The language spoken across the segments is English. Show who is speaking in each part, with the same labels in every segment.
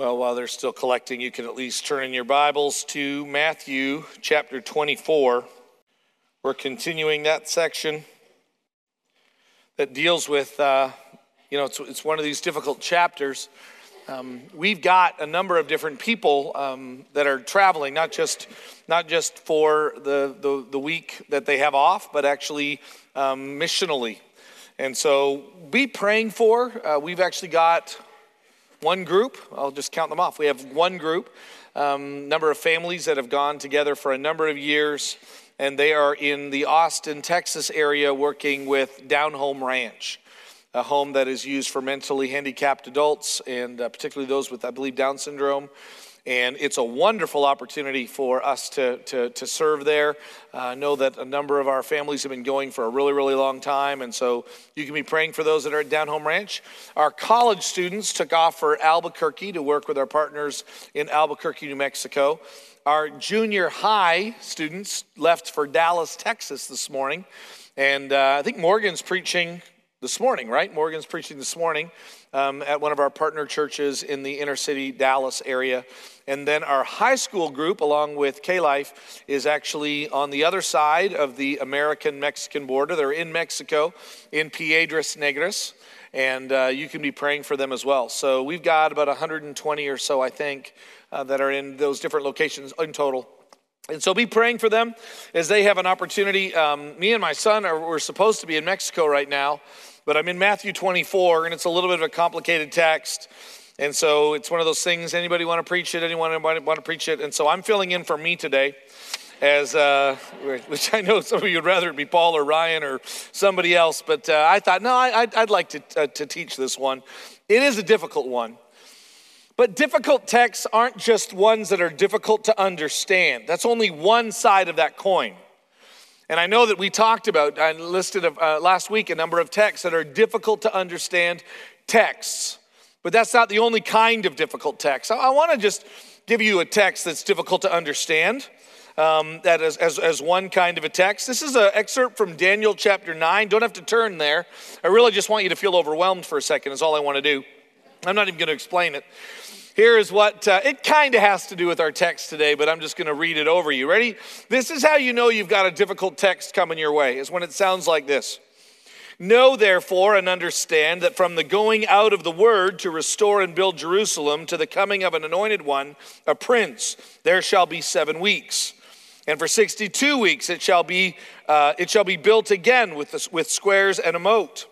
Speaker 1: Well, while they're still collecting, you can at least turn in your Bibles to Matthew chapter 24. We're continuing that section that deals with, uh, you know, it's, it's one of these difficult chapters. Um, we've got a number of different people um, that are traveling, not just not just for the, the, the week that they have off, but actually um, missionally. And so be praying for. Uh, we've actually got one group, I'll just count them off. We have one group, um, number of families that have gone together for a number of years, and they are in the Austin, Texas area working with Down Home Ranch, a home that is used for mentally handicapped adults and uh, particularly those with, I believe, Down syndrome. And it's a wonderful opportunity for us to, to, to serve there. I uh, know that a number of our families have been going for a really, really long time. And so you can be praying for those that are at Down Home Ranch. Our college students took off for Albuquerque to work with our partners in Albuquerque, New Mexico. Our junior high students left for Dallas, Texas this morning. And uh, I think Morgan's preaching this morning, right? Morgan's preaching this morning um, at one of our partner churches in the inner city Dallas area. And then our high school group, along with K Life, is actually on the other side of the American Mexican border. They're in Mexico, in Piedras Negras. And uh, you can be praying for them as well. So we've got about 120 or so, I think, uh, that are in those different locations in total. And so be praying for them as they have an opportunity. Um, me and my son are we're supposed to be in Mexico right now, but I'm in Matthew 24, and it's a little bit of a complicated text. And so it's one of those things anybody want to preach it, anyone want to preach it. And so I'm filling in for me today, as uh, which I know some of you would rather it be Paul or Ryan or somebody else. But uh, I thought, no, I, would like to, uh, to teach this one. It is a difficult one. But difficult texts aren't just ones that are difficult to understand. That's only one side of that coin. And I know that we talked about, I listed uh, last week a number of texts that are difficult to understand texts. But that's not the only kind of difficult text. I, I want to just give you a text that's difficult to understand. Um, that is as, as one kind of a text. This is an excerpt from Daniel chapter 9. Don't have to turn there. I really just want you to feel overwhelmed for a second, is all I want to do. I'm not even going to explain it. Here is what uh, it kind of has to do with our text today, but I'm just going to read it over you. Ready? This is how you know you've got a difficult text coming your way, is when it sounds like this. Know therefore and understand that from the going out of the word to restore and build Jerusalem to the coming of an anointed one, a prince, there shall be seven weeks. And for 62 weeks it shall be, uh, it shall be built again with, the, with squares and a moat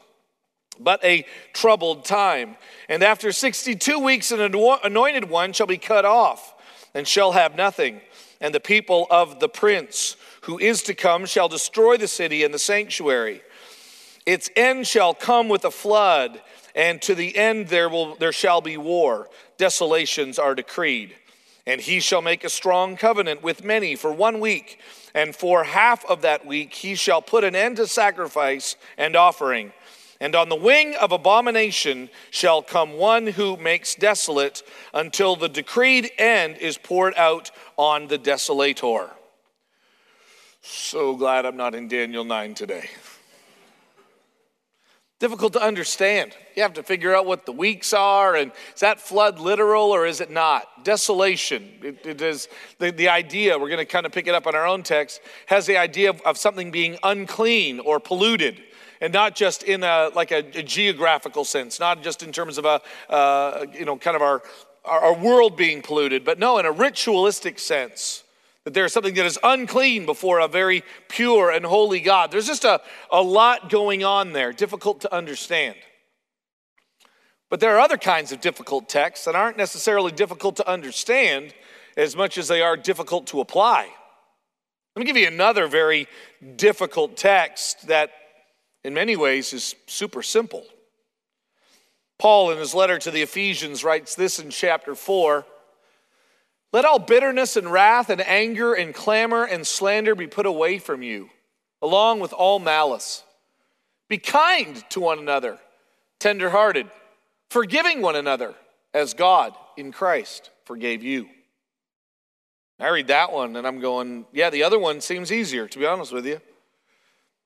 Speaker 1: but a troubled time. And after 62 weeks, an anointed one shall be cut off and shall have nothing. And the people of the prince who is to come shall destroy the city and the sanctuary. Its end shall come with a flood, and to the end there, will, there shall be war. Desolations are decreed. And he shall make a strong covenant with many for one week, and for half of that week he shall put an end to sacrifice and offering and on the wing of abomination shall come one who makes desolate until the decreed end is poured out on the desolator. So glad I'm not in Daniel 9 today. Difficult to understand. You have to figure out what the weeks are, and is that flood literal or is it not? Desolation. it, it is the, the idea, we're going to kind of pick it up on our own text, has the idea of, of something being unclean or polluted and not just in a like a, a geographical sense, not just in terms of a uh, you know kind of our, our our world being polluted, but no, in a ritualistic sense. That there's something that is unclean before a very pure and holy God. There's just a, a lot going on there, difficult to understand. But there are other kinds of difficult texts that aren't necessarily difficult to understand as much as they are difficult to apply. Let me give you another very difficult text that in many ways is super simple. Paul, in his letter to the Ephesians, writes this in chapter 4 Let all bitterness and wrath and anger and clamor and slander be put away from you, along with all malice. Be kind to one another, tenderhearted, forgiving one another, as God in Christ forgave you. I read that one and I'm going, yeah, the other one seems easier, to be honest with you.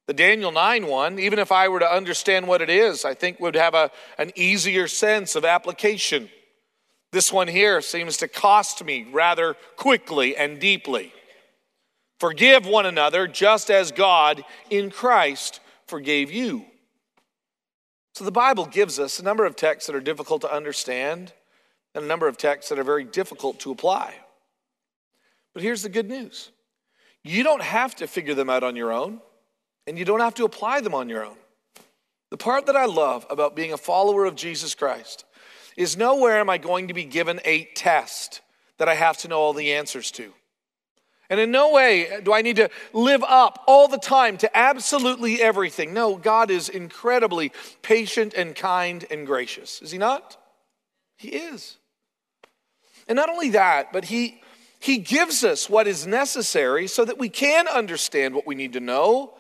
Speaker 1: The Daniel 9 one, even if I were to understand what it is, I think would have a, an easier sense of application. This one here seems to cost me rather quickly and deeply. Forgive one another just as God in Christ forgave you. So the Bible gives us a number of texts that are difficult to understand and a number of texts that are very difficult to apply. But here's the good news you don't have to figure them out on your own, and you don't have to apply them on your own. The part that I love about being a follower of Jesus Christ is nowhere am I going to be given a test that I have to know all the answers to. And in no way do I need to live up all the time to absolutely everything. No, God is incredibly patient and kind and gracious. Is He not? He is. And not only that, but He he gives us what is necessary so that we can understand what we need to know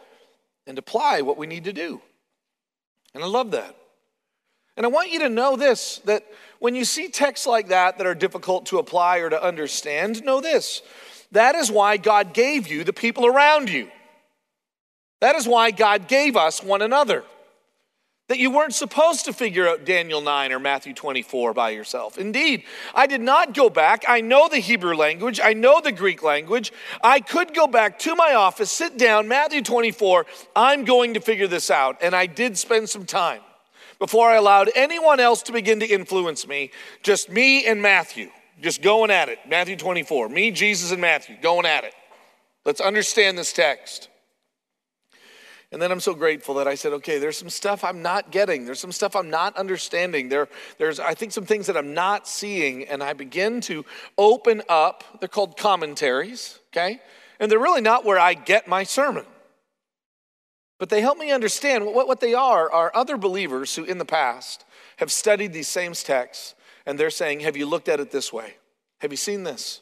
Speaker 1: and apply what we need to do. And I love that. And I want you to know this that when you see texts like that that are difficult to apply or to understand, know this. That is why God gave you the people around you. That is why God gave us one another that you weren't supposed to figure out Daniel 9 or Matthew 24 by yourself. Indeed, I did not go back. I know the Hebrew language, I know the Greek language. I could go back to my office, sit down, Matthew 24, I'm going to figure this out. And I did spend some time before I allowed anyone else to begin to influence me, just me and Matthew, just going at it. Matthew 24, me, Jesus, and Matthew going at it. Let's understand this text. And then I'm so grateful that I said, okay, there's some stuff I'm not getting. There's some stuff I'm not understanding. There, there's, I think, some things that I'm not seeing. And I begin to open up. They're called commentaries, okay? And they're really not where I get my sermon. But they help me understand what, what they are are other believers who in the past have studied these same texts and they're saying, Have you looked at it this way? Have you seen this?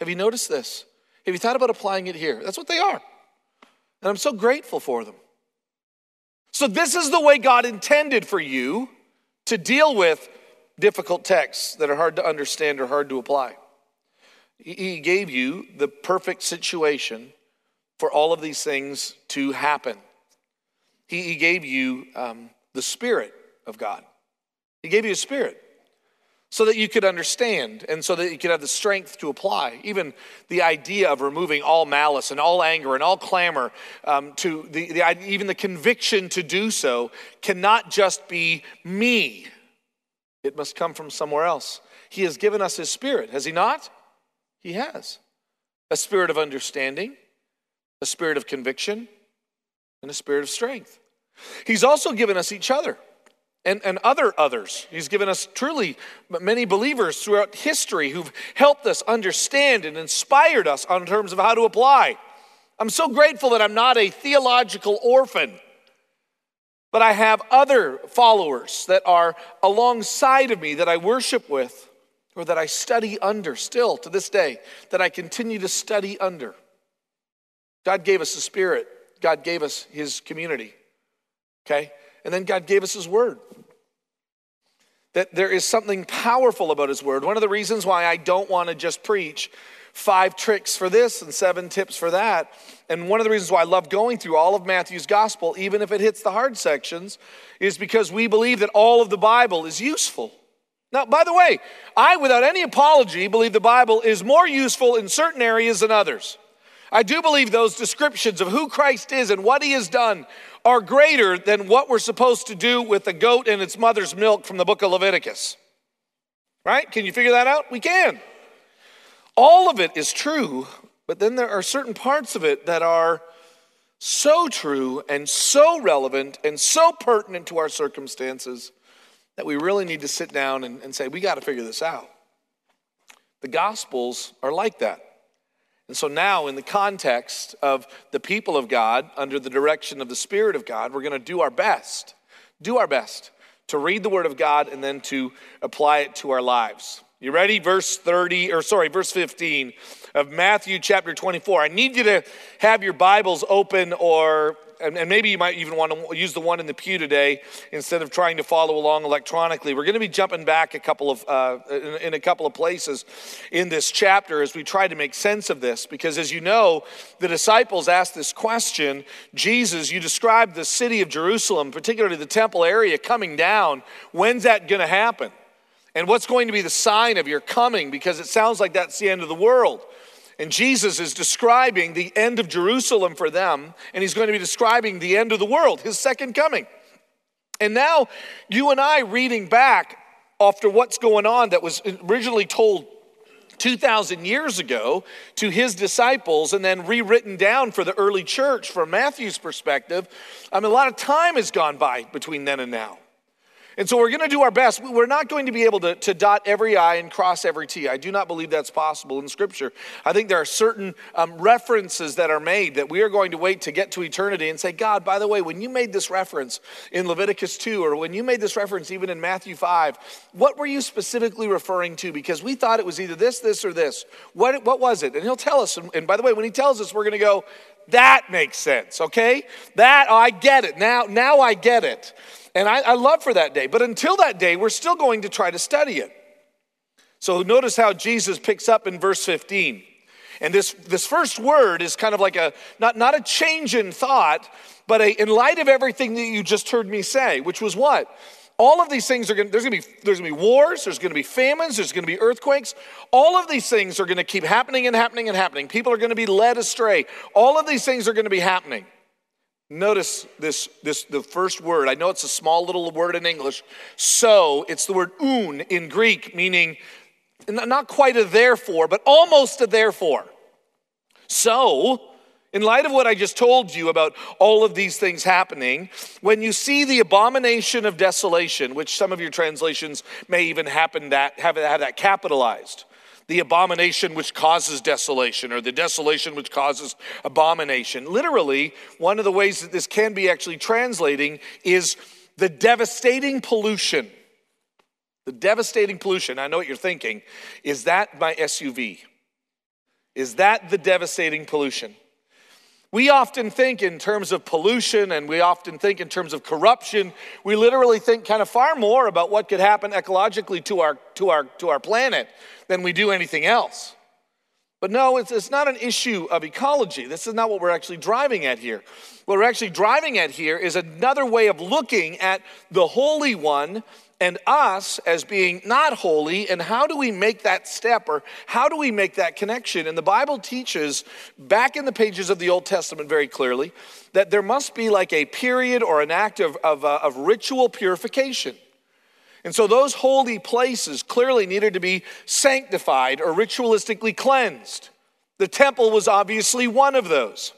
Speaker 1: Have you noticed this? Have you thought about applying it here? That's what they are. And I'm so grateful for them. So, this is the way God intended for you to deal with difficult texts that are hard to understand or hard to apply. He gave you the perfect situation for all of these things to happen. He, gave you um, the Spirit of God. He gave you a Spirit so that you could understand and so that you could have the strength to apply. Even the idea of removing all malice and all anger and all clamor, um, to the, the, even the conviction to do so, cannot just be me. It must come from somewhere else. He has given us His Spirit, has He not? He has. A spirit of understanding, a spirit of conviction, and a spirit of strength. He's also given us each other and, and other others. He's given us truly many believers throughout history who've helped us understand and inspired us on terms of how to apply. I'm so grateful that I'm not a theological orphan, but I have other followers that are alongside of me that I worship with or that I study under still to this day, that I continue to study under. God gave us the Spirit, God gave us His community. Okay? And then God gave us His Word. That there is something powerful about His Word. One of the reasons why I don't want to just preach five tricks for this and seven tips for that. And one of the reasons why I love going through all of Matthew's gospel, even if it hits the hard sections, is because we believe that all of the Bible is useful. Now, by the way, I, without any apology, believe the Bible is more useful in certain areas than others. I do believe those descriptions of who Christ is and what he has done are greater than what we're supposed to do with the goat and its mother's milk from the book of Leviticus. Right? Can you figure that out? We can. All of it is true, but then there are certain parts of it that are so true and so relevant and so pertinent to our circumstances that we really need to sit down and, and say, we got to figure this out. The Gospels are like that. And so now, in the context of the people of God, under the direction of the Spirit of God, we're going to do our best, do our best to read the Word of God and then to apply it to our lives. You ready? Verse 30, or sorry, verse 15 of Matthew chapter 24. I need you to have your Bibles open or and, and maybe you might even want to use the one in the pew today instead of trying to follow along electronically. We're going to be jumping back a couple of uh, in, in a couple of places in this chapter as we try to make sense of this, because as you know, the disciples asked this question: Jesus, you described the city of Jerusalem, particularly the temple area, coming down. When's that going to happen? And what's going to be the sign of your coming? Because it sounds like that's the end of the world. And Jesus is describing the end of Jerusalem for them, and he's going to be describing the end of the world, his second coming. And now, you and I reading back after what's going on that was originally told 2,000 years ago to his disciples and then rewritten down for the early church from Matthew's perspective, I mean, a lot of time has gone by between then and now. And so we're going to do our best. We're not going to be able to, to dot every I and cross every T. I do not believe that's possible in Scripture. I think there are certain um, references that are made that we are going to wait to get to eternity and say, God, by the way, when you made this reference in Leviticus 2, or when you made this reference even in Matthew 5, what were you specifically referring to? Because we thought it was either this, this, or this. What, what was it? And he'll tell us. And, by the way, when he tells us, we're going to go, that makes sense, okay? That, I get it. Now, now I get it. And I, I love for that day. But until that day, we're still going to try to study it. So notice how Jesus picks up in verse 15. And this, this first word is kind of like a, not, not a change in thought, but a, in light of everything that you just heard me say, which was what? All of these things are going to, there's going to be, there's going to be wars, there's going to be famines, there's going to be earthquakes. All of these things are going to keep happening and happening and happening. People are going to be led astray. All of these things are going to be happening. Notice this, this, the first word. I know it's a small little word in English. So, it's the word oun in Greek, meaning not quite a therefore, but almost a therefore. So, in light of what I just told you about all of these things happening, when you see the abomination of desolation, which some of your translations may even happen that have, have that capitalized, the abomination which causes desolation, or the desolation which causes abomination. Literally, one of the ways that this can be actually translating is the devastating pollution. The devastating pollution. I know what you're thinking. Is that my SUV? Is that the devastating pollution? We often think in terms of pollution and we often think in terms of corruption. We literally think kind of far more about what could happen ecologically to our, to our, to our planet than we do anything else. But no, it's, it's not an issue of ecology. This is not what we're actually driving at here. What we're actually driving at here is another way of looking at the Holy One and us as being not holy, and how do we make that step or how do we make that connection? And the Bible teaches back in the pages of the Old Testament very clearly that there must be like a period or an act of, of, uh, of ritual purification. And so those holy places clearly needed to be sanctified or ritualistically cleansed. The temple was obviously one of those.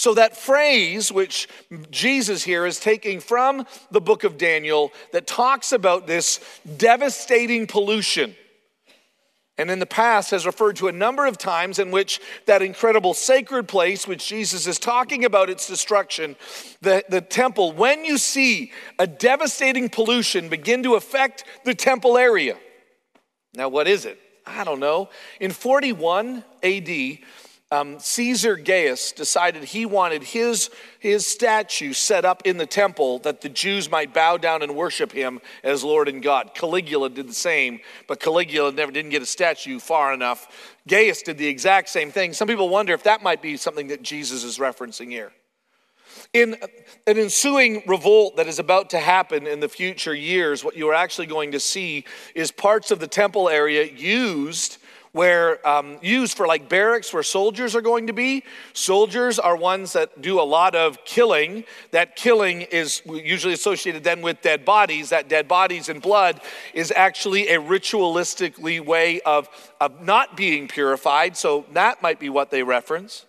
Speaker 1: So, that phrase, which Jesus here is taking from the book of Daniel, that talks about this devastating pollution, and in the past has referred to a number of times in which that incredible sacred place, which Jesus is talking about its destruction, the, the temple, when you see a devastating pollution begin to affect the temple area. Now, what is it? I don't know. In 41 AD, um, Caesar Gaius decided he wanted his, his statue set up in the temple that the Jews might bow down and worship him as Lord and God. Caligula did the same, but Caligula never didn't get a statue far enough. Gaius did the exact same thing. Some people wonder if that might be something that Jesus is referencing here. In an ensuing revolt that is about to happen in the future years, what you are actually going to see is parts of the temple area used where um, used for like barracks where soldiers are going to be. Soldiers are ones that do a lot of killing. That killing is usually associated then with dead bodies. That dead bodies and blood is actually a ritualistically way of, of not being purified. So that might be what they reference.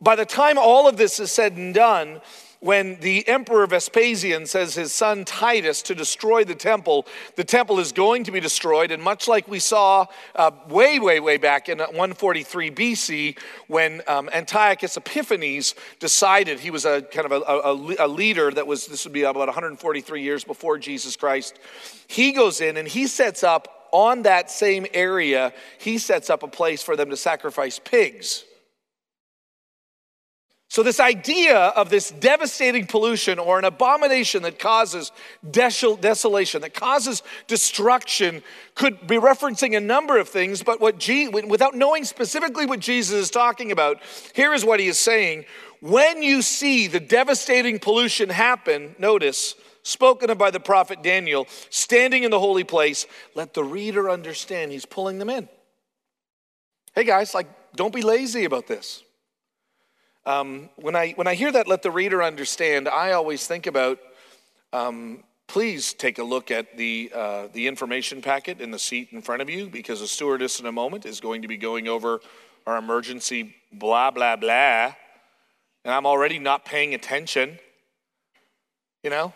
Speaker 1: By the time all of this is said and done, when the emperor Vespasian says his son Titus to destroy the temple, the temple is going to be destroyed. And much like we saw uh, way, way, way back in 143 BC, when um, Antiochus Epiphanes decided he was a kind of a, a, a leader that was, this would be about 143 years before Jesus Christ, he goes in and he sets up on that same area, he sets up a place for them to sacrifice pigs. So, this idea of this devastating pollution or an abomination that causes desolation, that causes destruction, could be referencing a number of things, but what without knowing specifically what Jesus is talking about, here is what he is saying. When you see the devastating pollution happen, notice, spoken of by the prophet Daniel, standing in the holy place, let the reader understand. He's pulling them in. Hey guys, like, don't be lazy about this. Um, when, I, when I hear that, let the reader understand, I always think about um, please take a look at the, uh, the information packet in the seat in front of you because a stewardess in a moment is going to be going over our emergency blah, blah, blah. And I'm already not paying attention. You know?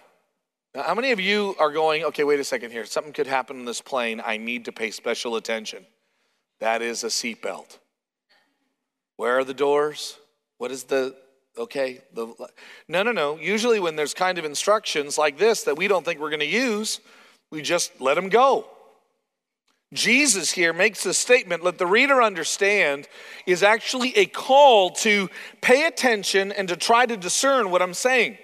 Speaker 1: Now, how many of you are going, okay, wait a second here. Something could happen on this plane. I need to pay special attention. That is a seatbelt. Where are the doors? What is the okay? The, no, no, no. Usually, when there's kind of instructions like this that we don't think we're going to use, we just let them go. Jesus here makes a statement, let the reader understand, is actually a call to pay attention and to try to discern what I'm saying.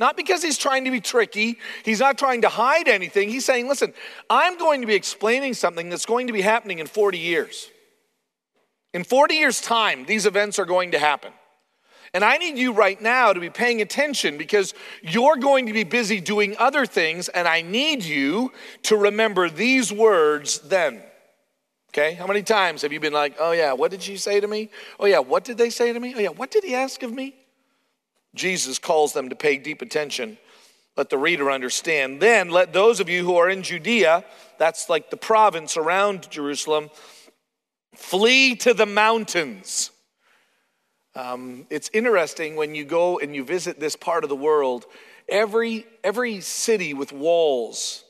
Speaker 1: Not because he's trying to be tricky, he's not trying to hide anything. He's saying, listen, I'm going to be explaining something that's going to be happening in 40 years. In 40 years' time, these events are going to happen. And I need you right now to be paying attention because you're going to be busy doing other things, and I need you to remember these words then. Okay? How many times have you been like, oh yeah, what did she say to me? Oh yeah, what did they say to me? Oh yeah, what did he ask of me? Jesus calls them to pay deep attention. Let the reader understand. Then let those of you who are in Judea, that's like the province around Jerusalem, flee to the mountains. Um, it's interesting when you go and you visit this part of the world, every, every city with walls,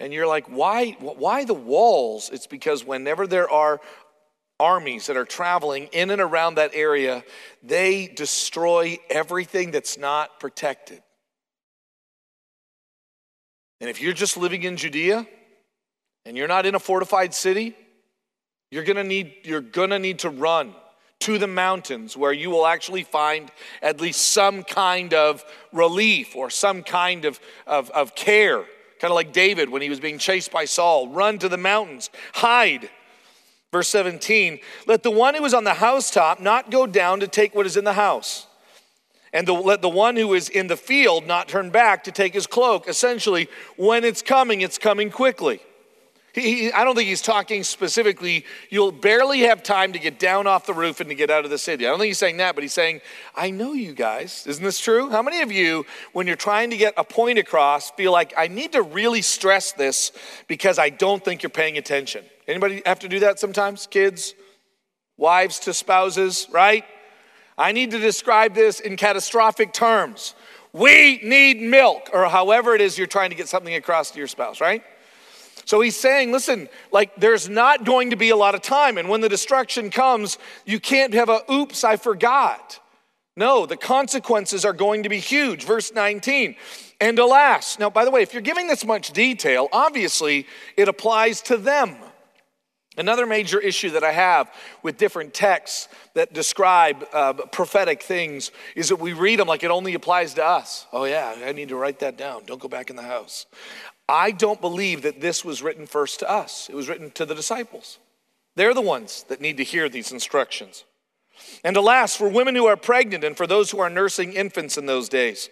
Speaker 1: and you're like, why, why the walls? It's because whenever there are armies that are traveling in and around that area, they destroy everything that's not protected. And if you're just living in Judea and you're not in a fortified city, you're gonna need, you're gonna need to run to the mountains where you will actually find at least some kind of relief or some kind of, of, of care. Kind of like David when he was being chased by Saul. Run to the mountains, hide. Verse 17, let the one who is on the housetop not go down to take what is in the house. And the, let the one who is in the field not turn back to take his cloak. Essentially, when it's coming, it's coming quickly. He, I don't think he's talking specifically, you'll barely have time to get down off the roof and to get out of the city. I don't think he's saying that, but he's saying, I know you guys. Isn't this true? How many of you, when you're trying to get a point across, feel like I need to really stress this because I don't think you're paying attention? Anybody have to do that sometimes? Kids, wives to spouses, right? I need to describe this in catastrophic terms. We need milk, or however it is you're trying to get something across to your spouse, right? So he's saying, listen, like there's not going to be a lot of time. And when the destruction comes, you can't have a oops, I forgot. No, the consequences are going to be huge. Verse 19. And alas, now, by the way, if you're giving this much detail, obviously it applies to them. Another major issue that I have with different texts that describe uh, prophetic things is that we read them like it only applies to us. Oh, yeah, I need to write that down. Don't go back in the house. I don't believe that this was written first to us, it was written to the disciples. They're the ones that need to hear these instructions. And alas, for women who are pregnant and for those who are nursing infants in those days.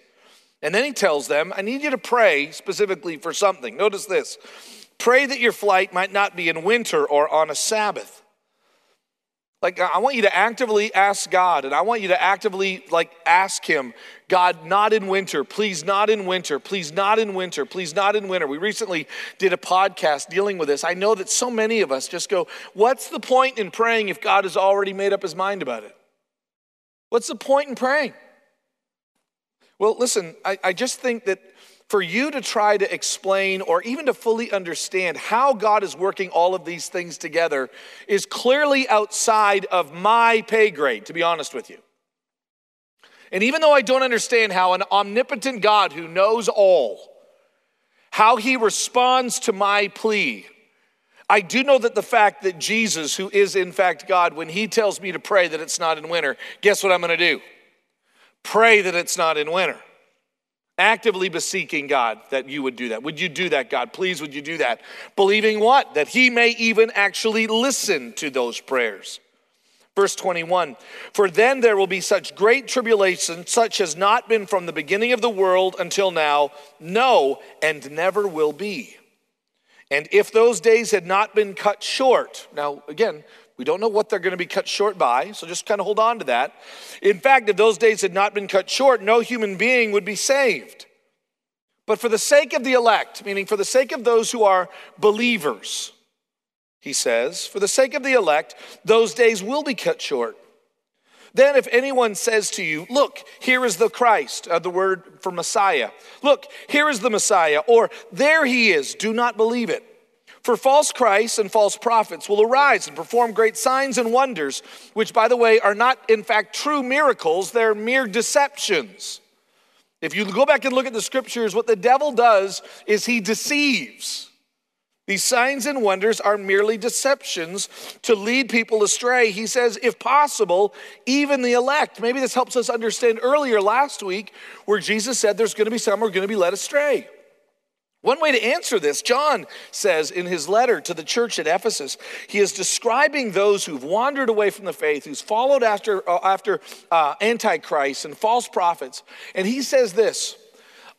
Speaker 1: And then he tells them, I need you to pray specifically for something. Notice this pray that your flight might not be in winter or on a Sabbath. Like, I want you to actively ask God, and I want you to actively, like, ask Him, God, not in winter, please, not in winter, please, not in winter, please, not in winter. We recently did a podcast dealing with this. I know that so many of us just go, What's the point in praying if God has already made up His mind about it? What's the point in praying? Well, listen, I, I just think that for you to try to explain or even to fully understand how God is working all of these things together is clearly outside of my pay grade, to be honest with you. And even though I don't understand how an omnipotent God who knows all, how he responds to my plea, I do know that the fact that Jesus, who is in fact God, when he tells me to pray that it's not in winter, guess what I'm gonna do? Pray that it's not in winter. Actively beseeching God that you would do that. Would you do that, God? Please, would you do that? Believing what? That He may even actually listen to those prayers. Verse 21 For then there will be such great tribulation, such has not been from the beginning of the world until now, no, and never will be. And if those days had not been cut short, now again, we don't know what they're going to be cut short by, so just kind of hold on to that. In fact, if those days had not been cut short, no human being would be saved. But for the sake of the elect, meaning for the sake of those who are believers, he says, for the sake of the elect, those days will be cut short. Then, if anyone says to you, Look, here is the Christ, uh, the word for Messiah, look, here is the Messiah, or there he is, do not believe it. For false Christs and false prophets will arise and perform great signs and wonders, which, by the way, are not in fact true miracles, they're mere deceptions. If you go back and look at the scriptures, what the devil does is he deceives. These signs and wonders are merely deceptions to lead people astray. He says, if possible, even the elect. Maybe this helps us understand earlier last week where Jesus said there's going to be some who are going to be led astray. One way to answer this, John says in his letter to the church at Ephesus, he is describing those who've wandered away from the faith, who's followed after, uh, after uh, Antichrist and false prophets. And he says this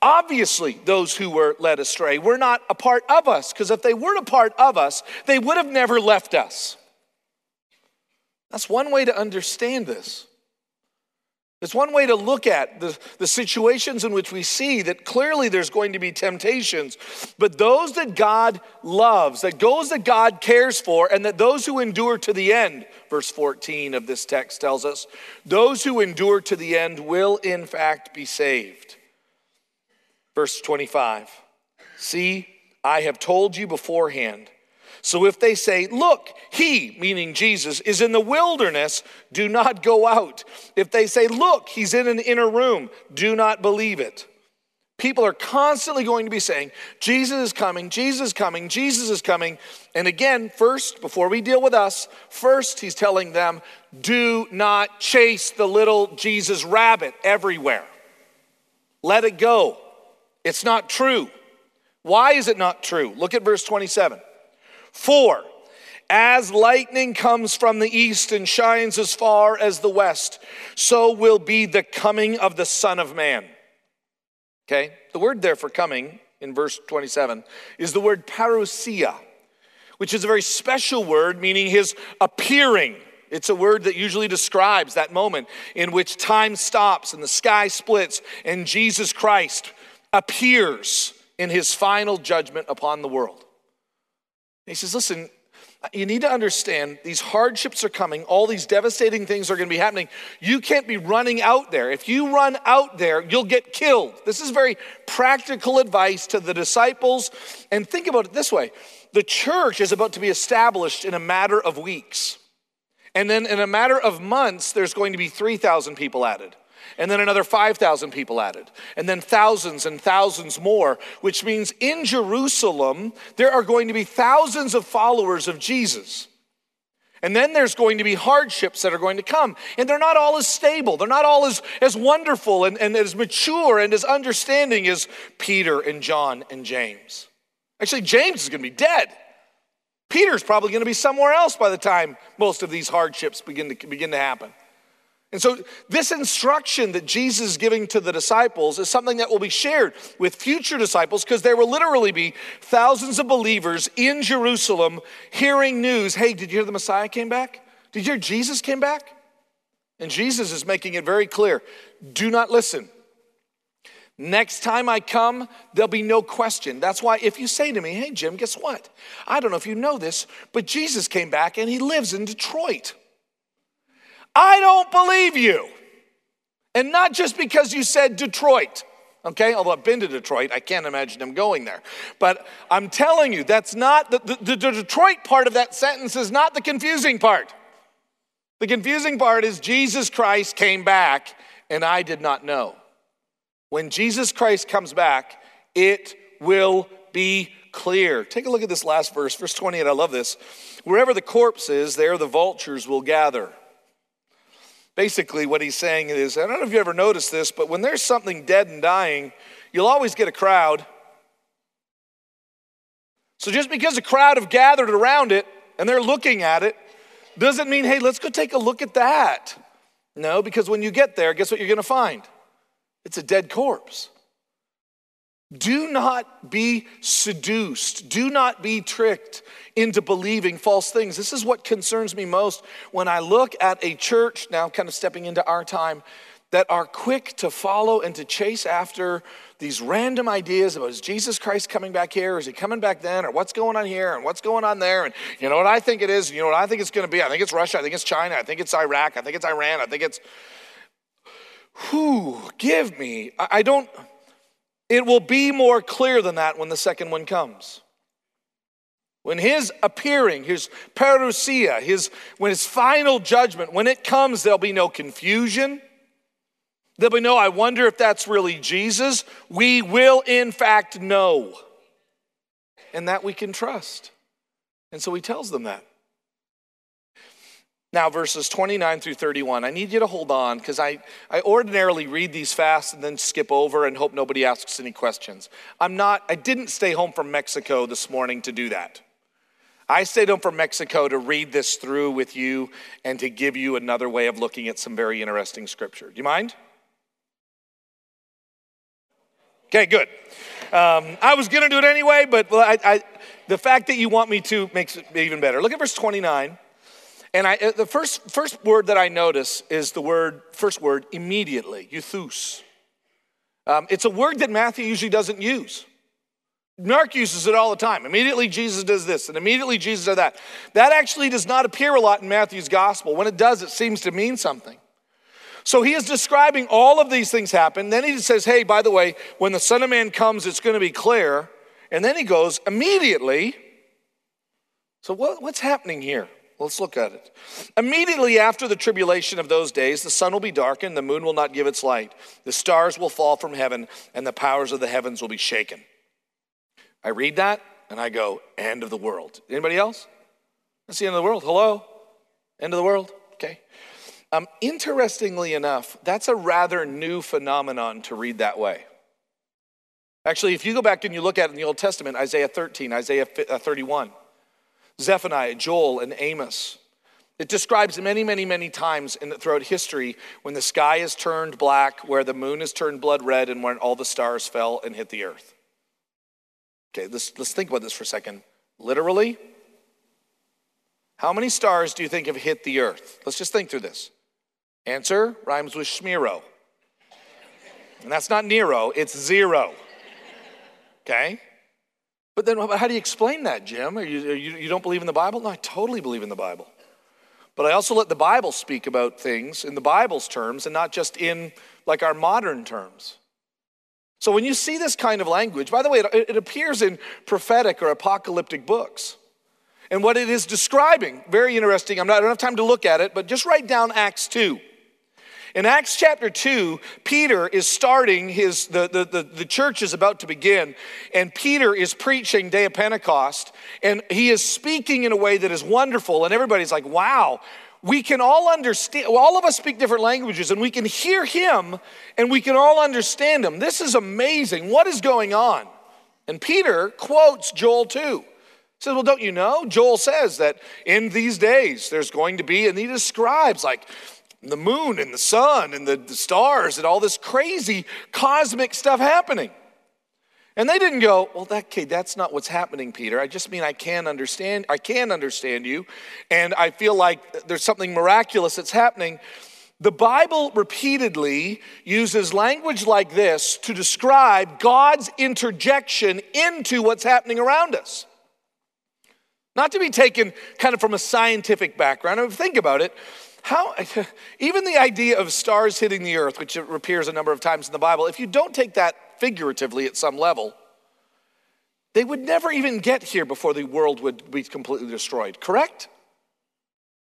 Speaker 1: Obviously, those who were led astray were not a part of us, because if they weren't a part of us, they would have never left us. That's one way to understand this. It's one way to look at the, the situations in which we see that clearly there's going to be temptations, but those that God loves, that those that God cares for, and that those who endure to the end, verse 14 of this text tells us, those who endure to the end will in fact be saved. Verse 25 See, I have told you beforehand. So if they say, Look, he, meaning Jesus, is in the wilderness, do not go out. If they say, Look, he's in an inner room, do not believe it. People are constantly going to be saying, Jesus is coming, Jesus is coming, Jesus is coming. And again, first, before we deal with us, first he's telling them, do not chase the little Jesus rabbit everywhere. Let it go. It's not true. Why is it not true? Look at verse 27. For as lightning comes from the east and shines as far as the west, so will be the coming of the Son of Man. Okay, the word there for coming in verse 27 is the word parousia, which is a very special word meaning his appearing. It's a word that usually describes that moment in which time stops and the sky splits and Jesus Christ appears in his final judgment upon the world. He says, Listen, you need to understand these hardships are coming, all these devastating things are going to be happening. You can't be running out there. If you run out there, you'll get killed. This is very practical advice to the disciples. And think about it this way the church is about to be established in a matter of weeks. And then in a matter of months, there's going to be 3,000 people added and then another 5,000 people added, and then thousands and thousands more, which means in Jerusalem, there are going to be thousands of followers of Jesus. And then there's going to be hardships that are going to come. And they're not all as stable. They're not all as, as wonderful and, and as mature and as understanding as Peter and John and James. Actually, James is going to be dead. Peter's probably going to be somewhere else by the time most of these hardships begin to, begin to happen. And so, this instruction that Jesus is giving to the disciples is something that will be shared with future disciples because there will literally be thousands of believers in Jerusalem hearing news hey, did you hear the Messiah came back? Did you hear Jesus came back? And Jesus is making it very clear do not listen. Next time I come, there'll be no question. That's why if you say to me, hey, Jim, guess what? I don't know if you know this, but Jesus came back and he lives in Detroit. I don't believe you. And not just because you said Detroit. Okay, although I've been to Detroit, I can't imagine him going there. But I'm telling you, that's not the, the, the, Detroit part of that sentence is not the confusing part. The confusing part is Jesus Christ came back and I did not know. When Jesus Christ comes back, it will be clear. Take a look at this last verse, verse 28. I love this. Wherever the corpse is, there the vultures will gather. Basically, what he's saying is I don't know if you ever noticed this, but when there's something dead and dying, you'll always get a crowd. So just because a crowd have gathered around it and they're looking at it, doesn't mean, hey, let's go take a look at that. No, because when you get there, guess what you're going to find? It's a dead corpse. Do not be seduced. Do not be tricked into believing false things. This is what concerns me most when I look at a church, now kind of stepping into our time, that are quick to follow and to chase after these random ideas about oh, is Jesus Christ coming back here? Is he coming back then? Or what's going on here? And what's going on there? And you know what I think it is? You know what I think it's going to be? I think it's Russia. I think it's China. I think it's Iraq. I think it's Iran. I think it's. Who give me. I don't. It will be more clear than that when the second one comes. When his appearing, his parousia, his when his final judgment, when it comes, there'll be no confusion. There'll be no, I wonder if that's really Jesus. We will, in fact, know. And that we can trust. And so he tells them that. Now, verses 29 through 31. I need you to hold on because I, I ordinarily read these fast and then skip over and hope nobody asks any questions. I'm not, I didn't stay home from Mexico this morning to do that. I stayed home from Mexico to read this through with you and to give you another way of looking at some very interesting scripture. Do you mind? Okay, good. Um, I was going to do it anyway, but I, I, the fact that you want me to makes it even better. Look at verse 29. And I, uh, the first, first word that I notice is the word, first word, immediately, euthus. Um, it's a word that Matthew usually doesn't use. Mark uses it all the time. Immediately Jesus does this, and immediately Jesus does that. That actually does not appear a lot in Matthew's gospel. When it does, it seems to mean something. So he is describing all of these things happen. Then he says, Hey, by the way, when the Son of Man comes, it's going to be clear. And then he goes, Immediately. So what, what's happening here? Let's look at it. Immediately after the tribulation of those days, the sun will be darkened, the moon will not give its light, the stars will fall from heaven, and the powers of the heavens will be shaken. I read that and I go, end of the world. Anybody else? That's the end of the world. Hello? End of the world? Okay. Um, interestingly enough, that's a rather new phenomenon to read that way. Actually, if you go back and you look at it in the Old Testament, Isaiah 13, Isaiah uh, 31, Zephaniah, Joel, and Amos, it describes many, many, many times in, throughout history when the sky is turned black, where the moon is turned blood red, and when all the stars fell and hit the earth. Okay, let's, let's think about this for a second. Literally, how many stars do you think have hit the earth? Let's just think through this. Answer rhymes with Schmiro. And that's not Nero, it's zero. Okay? But then how do you explain that, Jim? You, you, you don't believe in the Bible? No, I totally believe in the Bible. But I also let the Bible speak about things in the Bible's terms and not just in like our modern terms. So when you see this kind of language, by the way, it, it appears in prophetic or apocalyptic books. And what it is describing, very interesting. I'm not, I don't have time to look at it, but just write down Acts 2. In Acts chapter 2, Peter is starting his, the, the, the, the, church is about to begin, and Peter is preaching day of Pentecost, and he is speaking in a way that is wonderful, and everybody's like, wow, we can all understand, all of us speak different languages, and we can hear him, and we can all understand him. This is amazing. What is going on? And Peter quotes Joel 2. He says, Well, don't you know? Joel says that in these days there's going to be, and he describes like the moon and the sun and the, the stars and all this crazy cosmic stuff happening. And they didn't go, well, that kid, that's not what's happening, Peter. I just mean I can understand, I can understand you, and I feel like there's something miraculous that's happening. The Bible repeatedly uses language like this to describe God's interjection into what's happening around us. Not to be taken kind of from a scientific background. I mean, think about it. How, even the idea of stars hitting the earth, which appears a number of times in the Bible, if you don't take that figuratively at some level, they would never even get here before the world would be completely destroyed, correct?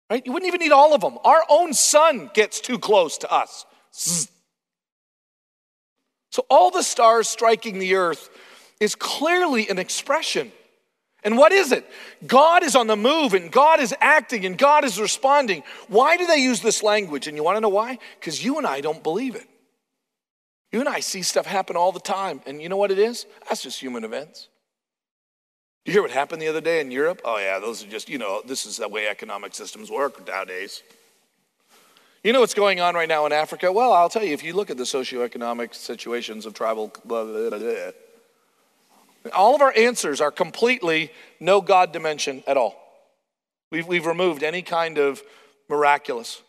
Speaker 1: Right? You wouldn't even need all of them. Our own sun gets too close to us. So, all the stars striking the earth is clearly an expression and what is it? God is on the move and God is acting and God is responding. Why do they use this language? And you want to know why? Because you and I don't believe it. You and I see stuff happen all the time. And you know what it is? That's just human events. You hear what happened the other day in Europe? Oh, yeah, those are just, you know, this is the way economic systems work nowadays. You know what's going on right now in Africa? Well, I'll tell you, if you look at the socioeconomic situations of tribal, blah, blah, blah, all of our answers are completely no God dimension at all. We've, we've removed any kind of miraculous.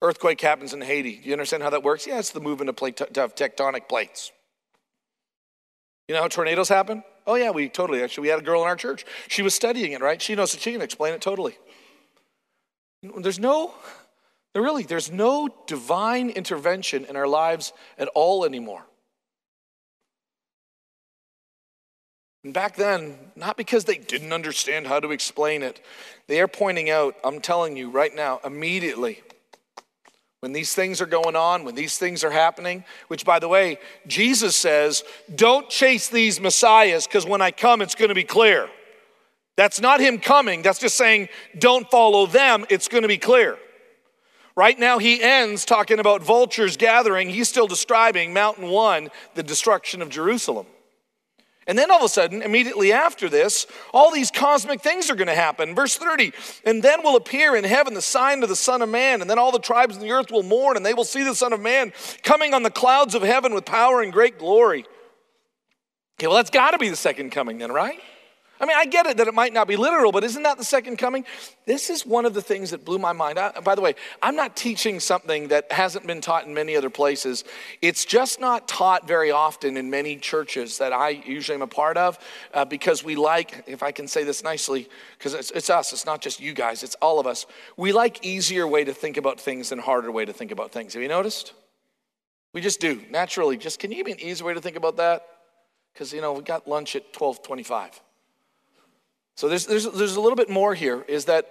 Speaker 1: Earthquake happens in Haiti. Do you understand how that works? Yeah, it's the movement of, plate, of tectonic plates. You know how tornadoes happen? Oh, yeah, we totally. Actually, we had a girl in our church. She was studying it, right? She knows, that she can explain it totally. There's no, there really, there's no divine intervention in our lives at all anymore. And back then, not because they didn't understand how to explain it, they are pointing out, I'm telling you right now, immediately, when these things are going on, when these things are happening, which by the way, Jesus says, don't chase these messiahs because when I come, it's going to be clear. That's not him coming, that's just saying, don't follow them, it's going to be clear. Right now, he ends talking about vultures gathering. He's still describing Mountain One, the destruction of Jerusalem. And then all of a sudden, immediately after this, all these cosmic things are going to happen. Verse 30, and then will appear in heaven the sign of the Son of Man, and then all the tribes of the earth will mourn, and they will see the Son of Man coming on the clouds of heaven with power and great glory. Okay, well, that's got to be the second coming then, right? I mean, I get it that it might not be literal, but isn't that the second coming? This is one of the things that blew my mind. I, by the way, I'm not teaching something that hasn't been taught in many other places. It's just not taught very often in many churches that I usually am a part of uh, because we like, if I can say this nicely, because it's, it's us, it's not just you guys, it's all of us. We like easier way to think about things than harder way to think about things. Have you noticed? We just do naturally. Just can you give me an easier way to think about that? Because you know we got lunch at twelve twenty-five. So there's, there's, there's a little bit more here is that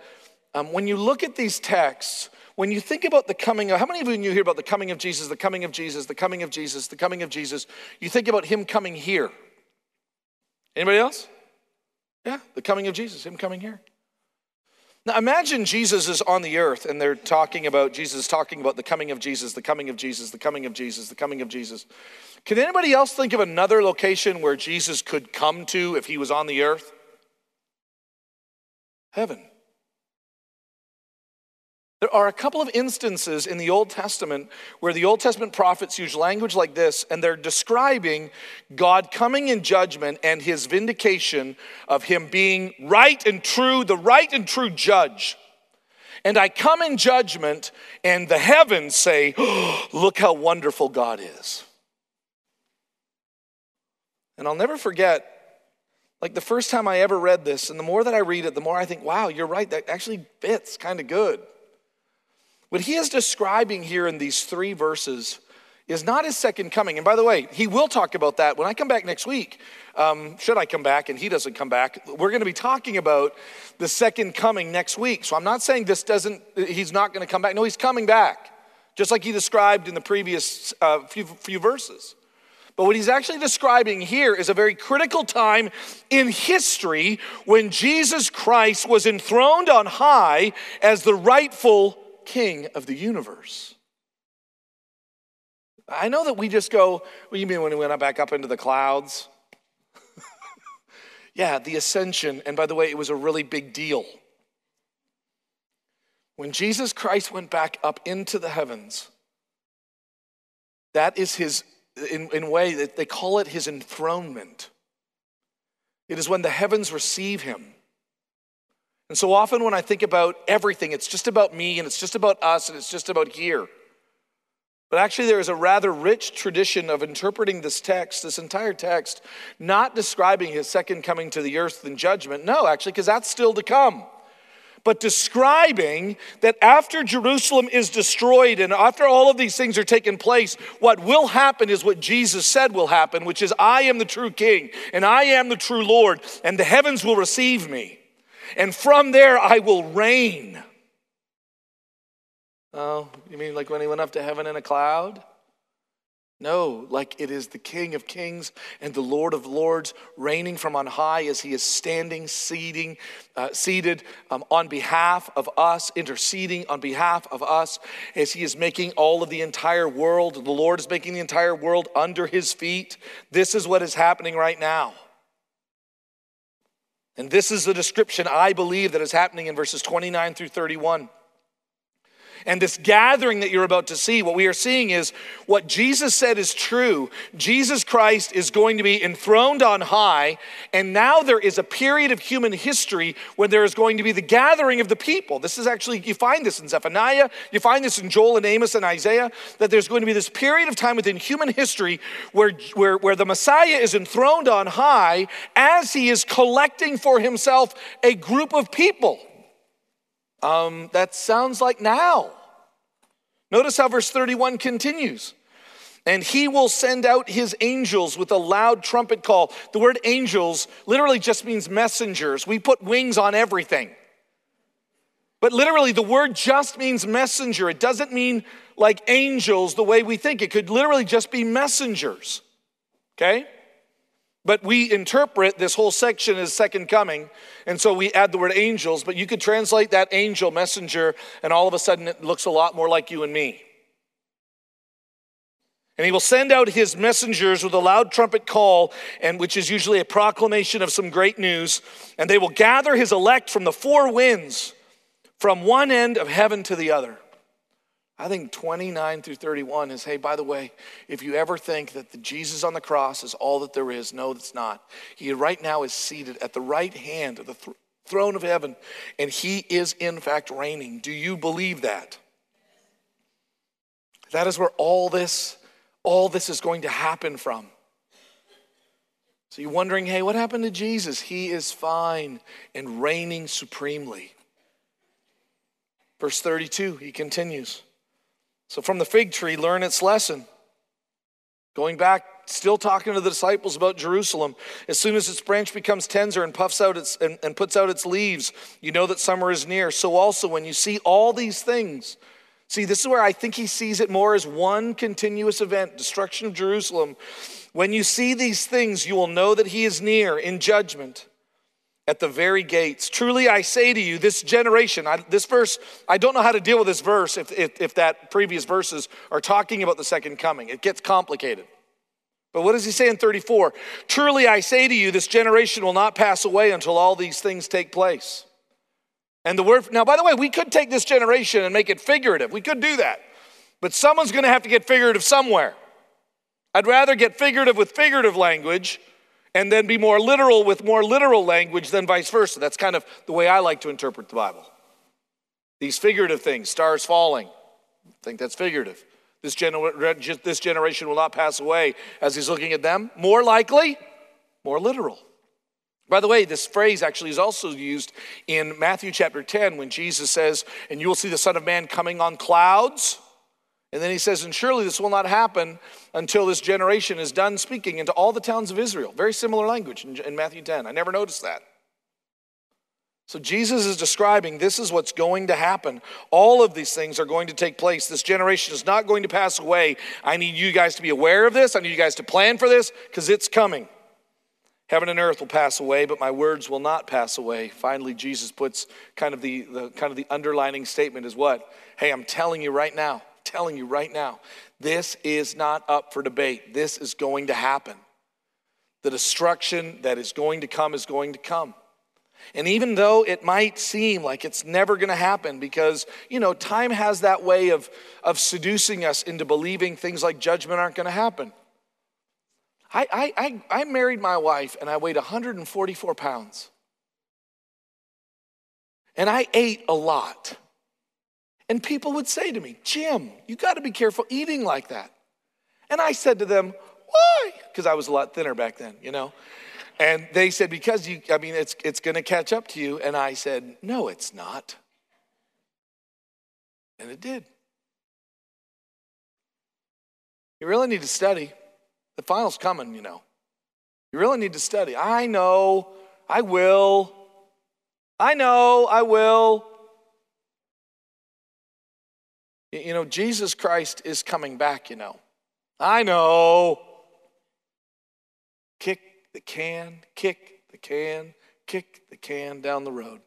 Speaker 1: um, when you look at these texts, when you think about the coming of, how many of you hear about the coming of Jesus, the coming of Jesus, the coming of Jesus, the coming of Jesus? You think about him coming here. Anybody else? Yeah, the coming of Jesus, him coming here. Now imagine Jesus is on the earth and they're talking about, Jesus talking about the coming of Jesus, the coming of Jesus, the coming of Jesus, the coming of Jesus. Can anybody else think of another location where Jesus could come to if he was on the earth? Heaven. There are a couple of instances in the Old Testament where the Old Testament prophets use language like this, and they're describing God coming in judgment and his vindication of him being right and true, the right and true judge. And I come in judgment, and the heavens say, oh, Look how wonderful God is. And I'll never forget like the first time I ever read this, and the more that I read it, the more I think, wow, you're right, that actually fits kind of good. What he is describing here in these three verses is not his second coming. And by the way, he will talk about that when I come back next week. Um, should I come back and he doesn't come back, we're going to be talking about the second coming next week. So I'm not saying this doesn't, he's not going to come back. No, he's coming back, just like he described in the previous uh, few, few verses. But what he's actually describing here is a very critical time in history when Jesus Christ was enthroned on high as the rightful king of the universe. I know that we just go, you mean when he went back up into the clouds? yeah, the ascension. And by the way, it was a really big deal. When Jesus Christ went back up into the heavens, that is his in, in way that they call it his enthronement. It is when the heavens receive him. And so often when I think about everything, it's just about me and it's just about us and it's just about here. But actually, there is a rather rich tradition of interpreting this text, this entire text, not describing his second coming to the earth in judgment. No, actually, because that's still to come but describing that after Jerusalem is destroyed and after all of these things are taking place, what will happen is what Jesus said will happen, which is, I am the true king and I am the true Lord, and the heavens will receive me. And from there I will reign. Oh, you mean like when he went up to heaven in a cloud? No, like it is the King of Kings and the Lord of Lords reigning from on high as he is standing, seating, uh, seated um, on behalf of us, interceding on behalf of us, as he is making all of the entire world, the Lord is making the entire world under his feet. This is what is happening right now. And this is the description I believe that is happening in verses 29 through 31. And this gathering that you're about to see, what we are seeing is what Jesus said is true. Jesus Christ is going to be enthroned on high, and now there is a period of human history when there is going to be the gathering of the people. This is actually, you find this in Zephaniah, you find this in Joel and Amos and Isaiah, that there's going to be this period of time within human history where, where, where the Messiah is enthroned on high as he is collecting for himself a group of people. Um, that sounds like now. Notice how verse 31 continues. And he will send out his angels with a loud trumpet call. The word angels literally just means messengers. We put wings on everything. But literally, the word just means messenger. It doesn't mean like angels the way we think. It could literally just be messengers. Okay? But we interpret this whole section as second coming, and so we add the word angels, but you could translate that angel, messenger, and all of a sudden it looks a lot more like you and me. And he will send out his messengers with a loud trumpet call, and which is usually a proclamation of some great news, and they will gather his elect from the four winds, from one end of heaven to the other. I think 29 through 31 is hey, by the way, if you ever think that the Jesus on the cross is all that there is, no, that's not. He right now is seated at the right hand of the th- throne of heaven, and he is in fact reigning. Do you believe that? That is where all this, all this is going to happen from. So you're wondering, hey, what happened to Jesus? He is fine and reigning supremely. Verse 32, he continues. So, from the fig tree, learn its lesson. Going back, still talking to the disciples about Jerusalem. As soon as its branch becomes tender and puffs out its and, and puts out its leaves, you know that summer is near. So also when you see all these things, see, this is where I think he sees it more as one continuous event, destruction of Jerusalem. When you see these things, you will know that he is near in judgment at the very gates. Truly I say to you, this generation, I, this verse, I don't know how to deal with this verse if, if, if that previous verses are talking about the second coming. It gets complicated. But what does he say in 34? Truly I say to you, this generation will not pass away until all these things take place. And the word, now by the way, we could take this generation and make it figurative. We could do that. But someone's to have to get figurative somewhere. I'd rather get figurative with figurative language and then be more literal with more literal language than vice versa. That's kind of the way I like to interpret the Bible. These figurative things, stars falling, I think that's figurative. This, gener- this generation will not pass away as he's looking at them. More likely, more literal. By the way, this phrase actually is also used in Matthew chapter 10 when Jesus says, And you will see the Son of Man coming on clouds and then he says, And surely this will not happen until this generation is done speaking into all the towns of Israel. Very similar language in, Matthew 10. I never noticed that. So Jesus is describing this is what's going to happen. All of these things are going to take place. This generation is not going to pass away. I need you guys to be aware of this. I need you guys to plan for this because it's coming. Heaven and earth will pass away, but my words will not pass away. Finally, Jesus puts kind of the, the kind of the underlining statement is what? Hey, I'm telling you right now telling you right now, this is not up for debate. This is going to happen. The destruction that is going to come is going to come. And even though it might seem like it's never going to happen because, you know, time has that way of, of seducing us into believing things like judgment aren't going to happen. I, I, I, I married my wife and I weighed 144 pounds. And I ate a lot. And people would say to me, Jim, you got to be careful eating like that. And I said to them, why? Because I was a lot thinner back then, you know. And they said, because you, I mean, it's, it's going to catch up to you. And I said, no, it's not. And it did. You really need to study. The final's coming, you know. You really need to study. I know, I will. I know, I will. You know, Jesus Christ is coming back, you know. I know. Kick the can, kick the can, kick the can down the road.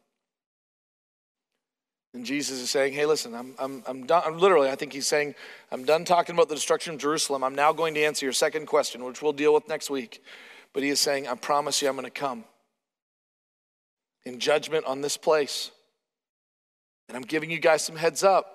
Speaker 1: And Jesus is saying, hey, listen, I'm, I'm, I'm done. I'm literally, I think he's saying, I'm done talking about the destruction of Jerusalem. I'm now going to answer your second question, which we'll deal with next week. But he is saying, I promise you I'm going to come. in judgment on this place. And I'm giving you guys some heads up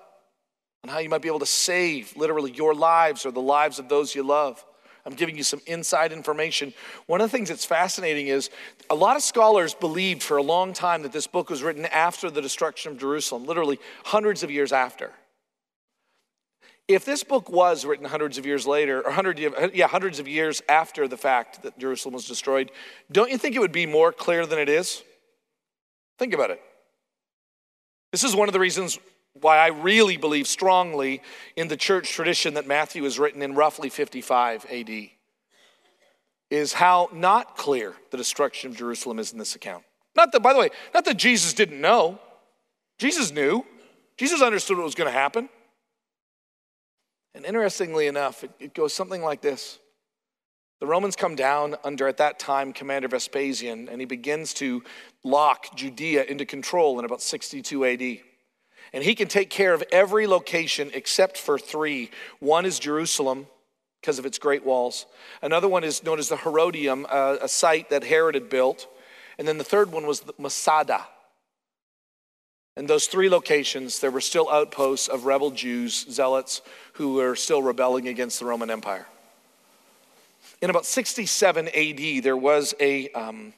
Speaker 1: on how you might be able to save literally your lives or the lives of those you love. I'm giving you some inside information. One of the things that's fascinating is a lot of scholars believed for a long time that this book was written after the destruction of Jerusalem, literally hundreds of years after. If this book was written hundreds of years later, or hundred, yeah, hundreds of years after the fact that Jerusalem was destroyed, don't you think it would be more clear than it is? Think about it. This is one of the reasons why I really believe strongly in the church tradition that Matthew is written in roughly 55 AD, is how not clear the destruction of Jerusalem is in this account. Not that, by the way, not that Jesus didn't know. Jesus knew. Jesus understood what was going to happen. And interestingly enough, it, it goes something like this. The Romans come down under, at that time, Commander Vespasian, and he begins to lock Judea into control in about 62 AD. And he can take care of every location except for three. One is Jerusalem because of its great walls. Another one is known as the Herodium, a site that Herod had built. And then the third one was Masada. In those three locations, there were still outposts of rebel Jews, zealots, who were still rebelling against the Roman Empire. In about 67 AD, there was a, um,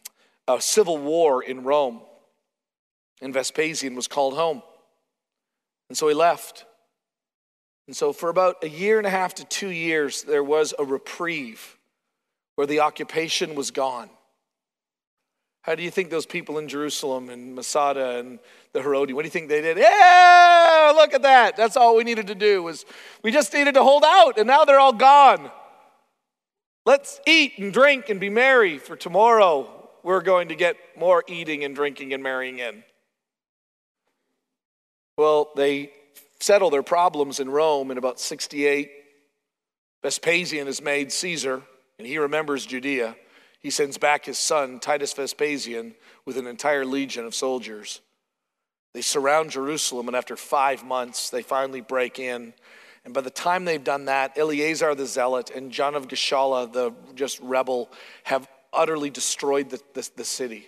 Speaker 1: a civil war in Rome, and Vespasian was called home. And so he left. And so, for about a year and a half to two years, there was a reprieve where the occupation was gone. How do you think those people in Jerusalem and Masada and the Herodium, what do you think they did? Yeah, look at that. That's all we needed to do was we just needed to hold out, and now they're all gone. Let's eat and drink and be merry, for tomorrow we're going to get more eating and drinking and marrying in. Well, they settle their problems in Rome in about 68. Vespasian is made Caesar, and he remembers Judea. He sends back his son, Titus Vespasian, with an entire legion of soldiers. They surround Jerusalem, and after five months, they finally break in. And by the time they've done that, Eleazar the zealot and John of Gischala, the just rebel, have utterly destroyed the, the, the city.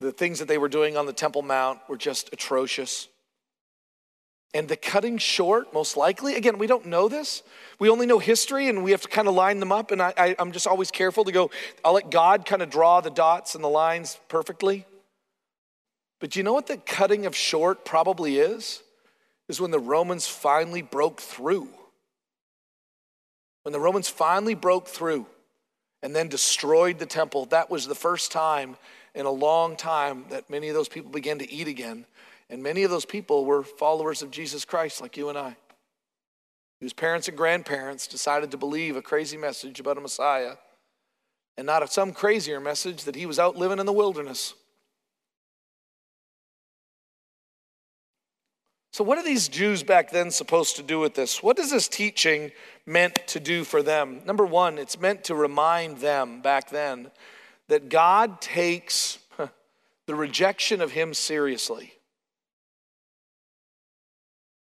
Speaker 1: The things that they were doing on the Temple Mount were just atrocious. And the cutting short, most likely, again, we don't know this. We only know history and we have to kind of line them up. And I, I, I'm just always careful to go, I'll let God kind of draw the dots and the lines perfectly. But you know what the cutting of short probably is? Is when the Romans finally broke through. When the Romans finally broke through and then destroyed the temple, that was the first time in a long time that many of those people began to eat again. And many of those people were followers of Jesus Christ, like you and I, whose parents and grandparents decided to believe a crazy message about a Messiah and not some crazier message that he was out living in the wilderness. So, what are these Jews back then supposed to do with this? What is this teaching meant to do for them? Number one, it's meant to remind them back then that God takes the rejection of him seriously.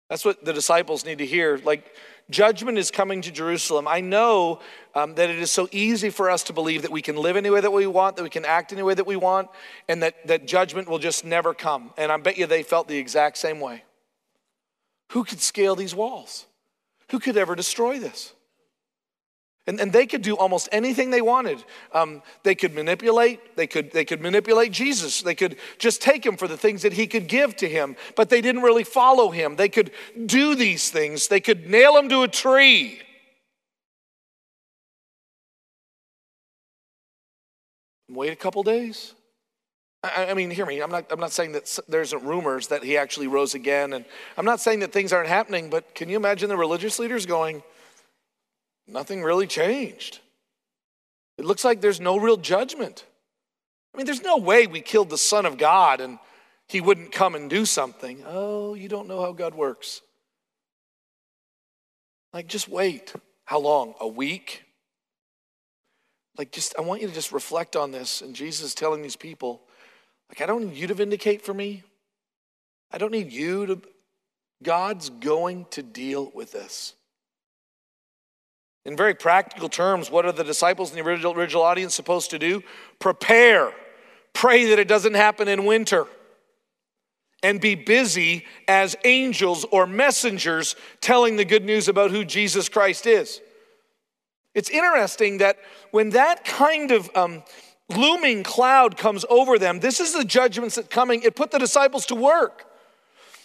Speaker 1: That's what the disciples need to hear. Like, judgment is coming to Jerusalem. I know um, that it is so easy for us to believe that we can live any way that we want, that we can act any way that we want, and that, that judgment will just never come. And I bet you they felt the exact same way. Who could scale these walls? Who could ever destroy this? And, and they could do almost anything they wanted. Um, they could manipulate, they could, they could manipulate Jesus. They could just take him for the things that he could give to him, but they didn't really follow him. They could do these things, they could nail him to a tree. Wait a couple days. I, I mean, hear me. I'm not, I'm not saying that there isn't rumors that he actually rose again. And I'm not saying that things aren't happening, but can you imagine the religious leaders going, nothing really changed. It looks like there's no real judgment. I mean, there's no way we killed the Son of God and he wouldn't come and do something. Oh, you don't know how God works. Like, just wait. How long? A week? Like, just, I want you to just reflect on this. And Jesus telling these people, like, I don't need you to vindicate for me. I don't need you to, God's going to deal with this. In very practical terms, what are the disciples in the original, original audience supposed to do? Prepare. Pray that it doesn't happen in winter. And be busy as angels or messengers telling the good news about who Jesus Christ is. It's interesting that when that kind of um, looming cloud comes over them, this is the judgments that coming. It put the disciples to work.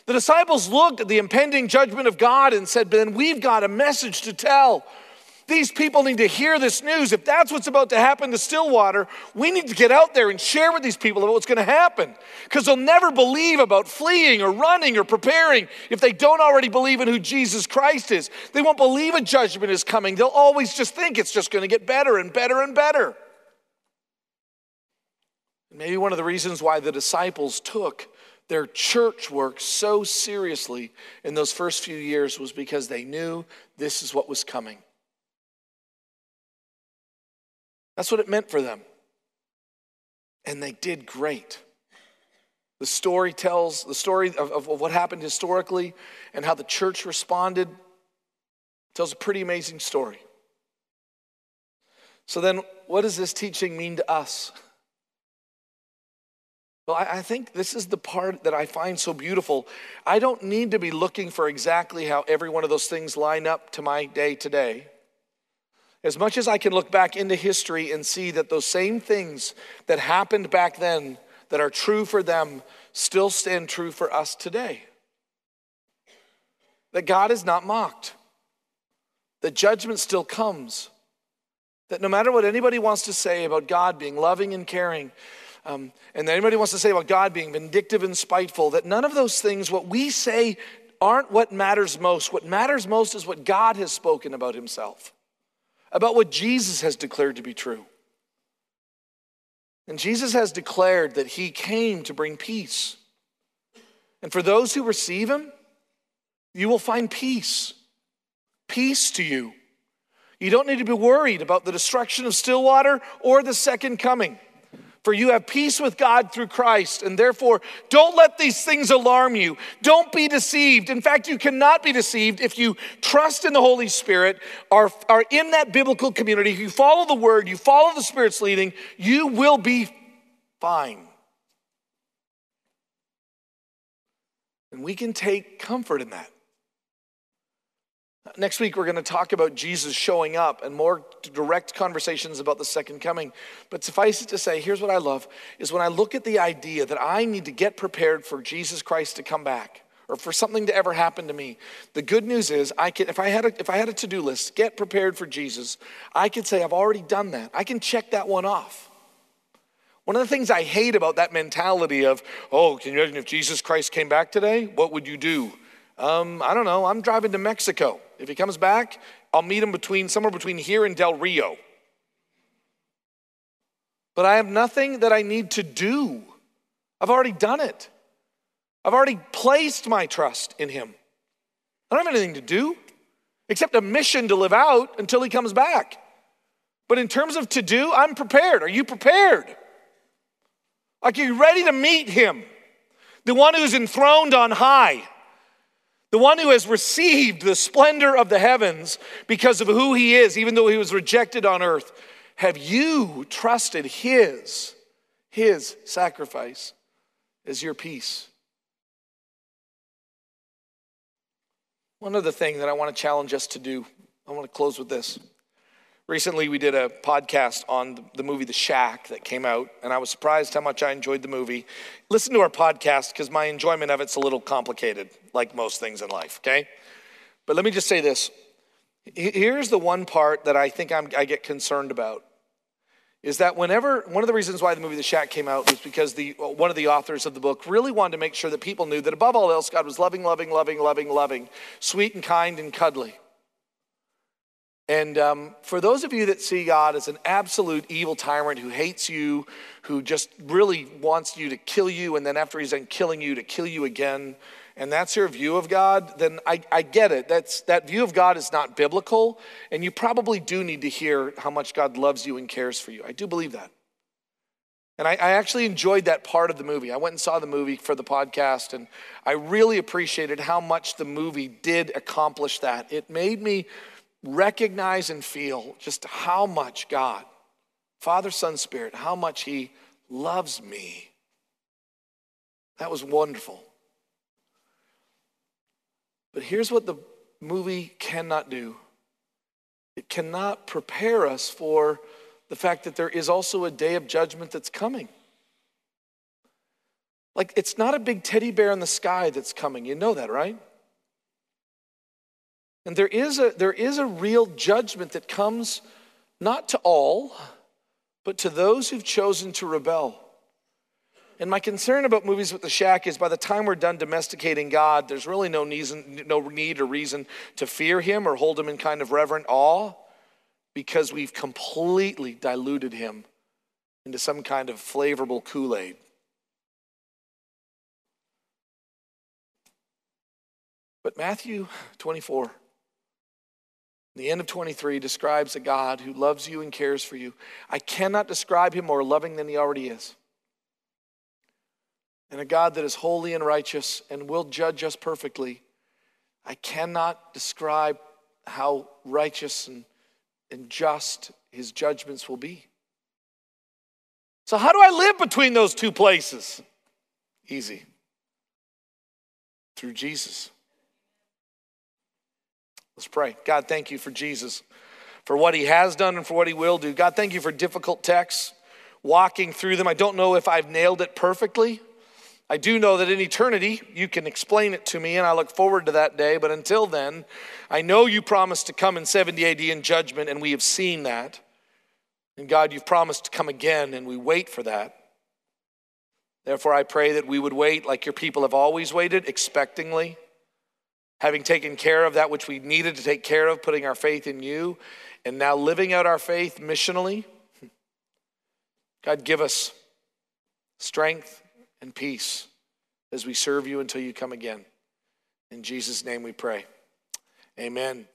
Speaker 1: The disciples looked at the impending judgment of God and said, Then we've got a message to tell. These people need to hear this news. If that's what's about to happen to Stillwater, we need to get out there and share with these people about what's going to happen. Because they'll never believe about fleeing or running or preparing if they don't already believe in who Jesus Christ is. They won't believe a judgment is coming. They'll always just think it's just going to get better and better and better. Maybe one of the reasons why the disciples took their church work so seriously in those first few years was because they knew this is what was coming. That's what it meant for them. And they did great. The story tells the story of, of, what happened historically and how the church responded tells a pretty amazing story. So, then what does this teaching mean to us? Well, I think this is the part that I find so beautiful. I don't need to be looking for exactly how every one of those things line up to my day today. As much as I can look back into history and see that those same things that happened back then that are true for them still stand true for us today. That God is not mocked, that judgment still comes, that no matter what anybody wants to say about God being loving and caring, um, and anybody wants to say about God being vindictive and spiteful, that none of those things, what we say, aren't what matters most. What matters most is what God has spoken about himself, about what Jesus has declared to be true. And Jesus has declared that he came to bring peace. And for those who receive him, you will find peace. Peace to you. You don't need to be worried about the destruction of Stillwater or the second coming. For you have peace with God through Christ, and therefore don't let these things alarm you. Don't be deceived. In fact, you cannot be deceived if you trust in the Holy Spirit, are, are in that biblical community, if you follow the word, you follow the Spirit's leading, you will be fine. And we can take comfort in that. Next week, we're going to talk about Jesus showing up and more direct conversations about the second coming. But suffice it to say, here's what I love is when I look at the idea that I need to get prepared for Jesus Christ to come back or for something to ever happen to me. The good news is I can if I had a if I had a to-do list, get prepared for Jesus, I could say I've already done that. I can check that one off. One of the things I hate about that mentality of, oh, can you imagine if Jesus Christ came back today? What would you do? Um, I don't know. I'm driving to Mexico. If he comes back, I'll meet him between somewhere between here and Del Rio. But I have nothing that I need to do. I've already done it. I've already placed my trust in him. I don't have anything to do except a mission to live out until he comes back. But in terms of to do, I'm prepared. Are you prepared? Like, are you ready to meet him? The one who's enthroned on high the one who has received the splendor of the heavens because of who he is, even though he was rejected on earth. Have you trusted his, his sacrifice as your peace? One other thing that I want to challenge us to do, I want to close with this. Recently, we did a podcast on the movie The Shack that came out, and I was surprised how much I enjoyed the movie. Listen to our podcast because my enjoyment of it's a little complicated, like most things in life, okay? But let me just say this. Here's the one part that I think I'm, I get concerned about is that whenever one of the reasons why the movie The Shack came out was because the one of the authors of the book really wanted to make sure that people knew that above all else, God was loving, loving, loving, loving, loving, sweet and kind and cuddly. And um, for those of you that see God as an absolute evil tyrant who hates you, who just really wants you to kill you, and then after he's done killing you, to kill you again, and that's your view of God, then I, I get it. That's, that view of God is not biblical, and you probably do need to hear how much God loves you and cares for you. I do believe that. And I, I actually enjoyed that part of the movie. I went and saw the movie for the podcast, and I really appreciated how much the movie did accomplish that. It made me recognize and feel just how much God, Father, Son, Spirit, how much He loves me. That was wonderful. But here's what the movie cannot do it cannot prepare us for the fact that there is also a day of judgment that's coming. Like, it's not a big teddy bear in the sky that's coming. You know that, right? And there is a, there is a real judgment that comes not to all, but to those who've chosen to rebel. And my concern about movies with the shack is by the time we're done domesticating God, there's really no need, no need or reason to fear him or hold him in kind of reverent awe because we've completely diluted him into some kind of flavorful Kool Aid. But Matthew 24, the end of 23, describes a God who loves you and cares for you. I cannot describe him more loving than he already is and a God that is holy and righteous and will judge us perfectly. I cannot describe how righteous and, and just his judgments will be. So, how do I live between those two places? Easy. Through Jesus. Let's pray. God, thank you for Jesus, for what he has done and for what he will do. God, thank you for difficult texts, walking through them. I don't know if I've nailed it perfectly. I do know that in eternity, you can explain it to me, and I look forward to that day. But until then, I know you promised to come in 70 AD in judgment, and we have seen that. And God, you've promised to come again, and we wait for that. Therefore, I pray that we would wait like your people have always waited, expectingly, having taken care of that which we needed to take care of, putting our faith in you, and now living out our faith missionally. God, give us strength and peace as we serve you until you come again. In Jesus' name we pray. Amen.